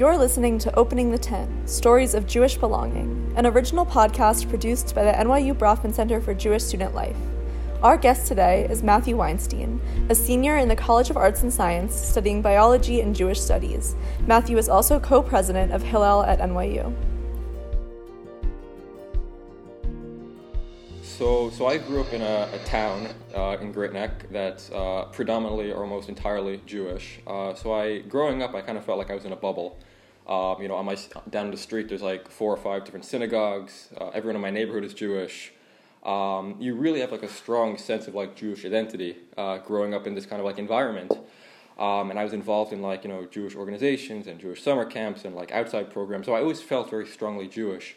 You're listening to Opening the Tent Stories of Jewish Belonging, an original podcast produced by the NYU Bronfman Center for Jewish Student Life. Our guest today is Matthew Weinstein, a senior in the College of Arts and Science studying biology and Jewish studies. Matthew is also co president of Hillel at NYU. So, so I grew up in a, a town uh, in Great Neck that's uh, predominantly or almost entirely Jewish. Uh, so I, growing up, I kind of felt like I was in a bubble. Um, you know, on my down the street, there's like four or five different synagogues. Uh, everyone in my neighborhood is Jewish. Um, you really have like a strong sense of like Jewish identity uh, growing up in this kind of like environment. Um, and I was involved in like you know Jewish organizations and Jewish summer camps and like outside programs. So I always felt very strongly Jewish.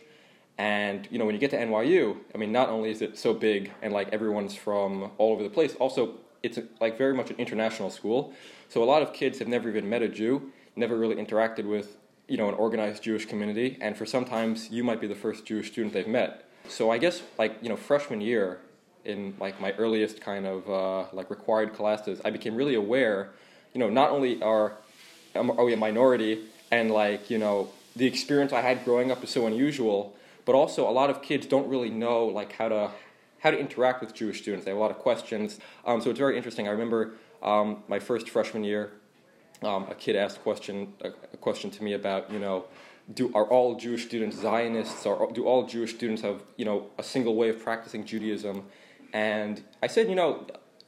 And you know, when you get to NYU, I mean, not only is it so big and like everyone's from all over the place, also it's like very much an international school. So a lot of kids have never even met a Jew, never really interacted with you know an organized Jewish community, and for sometimes you might be the first Jewish student they've met. So I guess like you know freshman year, in like my earliest kind of uh, like required classes, I became really aware. You know, not only are are we a minority, and like you know the experience I had growing up is so unusual but also a lot of kids don't really know like how to how to interact with Jewish students. They have a lot of questions. Um, so it's very interesting. I remember um, my first freshman year, um, a kid asked a question a, a, question to me about you know. Do, are all Jewish students Zionists? Or do all Jewish students have you know a single way of practicing Judaism? And I said, you know,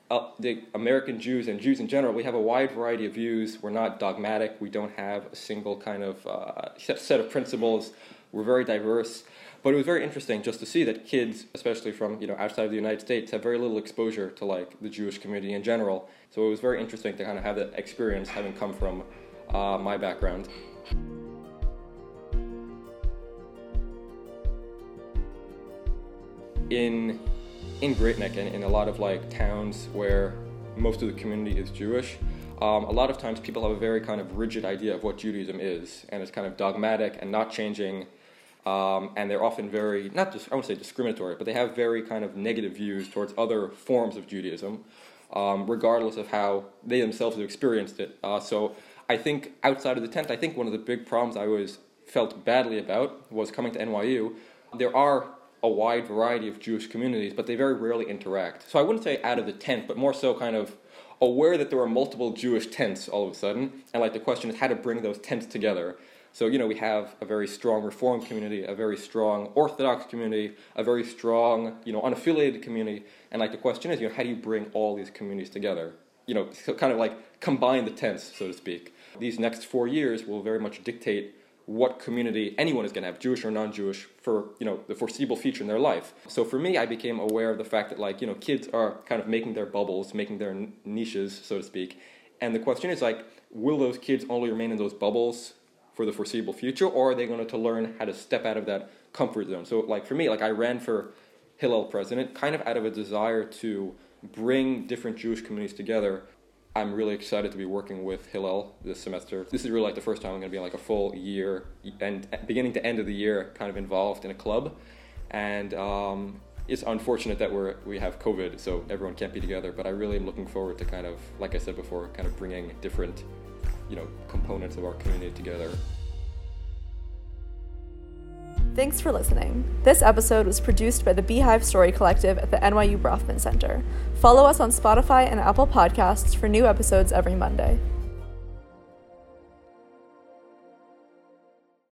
uh, the American Jews and Jews in general, we have a wide variety of views. We're not dogmatic. We don't have a single kind of uh, set of principles. We're very diverse. But it was very interesting just to see that kids, especially from you know outside of the United States, have very little exposure to like the Jewish community in general. So it was very interesting to kind of have that experience, having come from uh, my background. In in Great Neck and in a lot of like towns where most of the community is Jewish, um, a lot of times people have a very kind of rigid idea of what Judaism is, and it's kind of dogmatic and not changing um, and they're often very, not just, I won't say discriminatory, but they have very kind of negative views towards other forms of Judaism, um, regardless of how they themselves have experienced it. Uh, so I think outside of the tent, I think one of the big problems I always felt badly about was coming to NYU. There are a wide variety of Jewish communities, but they very rarely interact. So I wouldn't say out of the tent, but more so kind of aware that there are multiple Jewish tents all of a sudden, and like the question is how to bring those tents together. So, you know, we have a very strong Reform community, a very strong Orthodox community, a very strong, you know, unaffiliated community. And like the question is, you know, how do you bring all these communities together? You know, kind of like combine the tents, so to speak. These next four years will very much dictate what community anyone is going to have, Jewish or non-Jewish, for you know the foreseeable future in their life. So for me, I became aware of the fact that like you know kids are kind of making their bubbles, making their niches, so to speak. And the question is like, will those kids only remain in those bubbles for the foreseeable future, or are they going to learn how to step out of that comfort zone? So, like for me, like I ran for Hillel president, kind of out of a desire to bring different Jewish communities together. I'm really excited to be working with Hillel this semester. This is really like the first time I'm going to be like a full year and beginning to end of the year, kind of involved in a club, and um, it's unfortunate that we're we have COVID, so everyone can't be together. But I really am looking forward to kind of, like I said before, kind of bringing different you know components of our community together. Thanks for listening. This episode was produced by the Beehive Story Collective at the NYU Bronfman Center. Follow us on Spotify and Apple Podcasts for new episodes every Monday.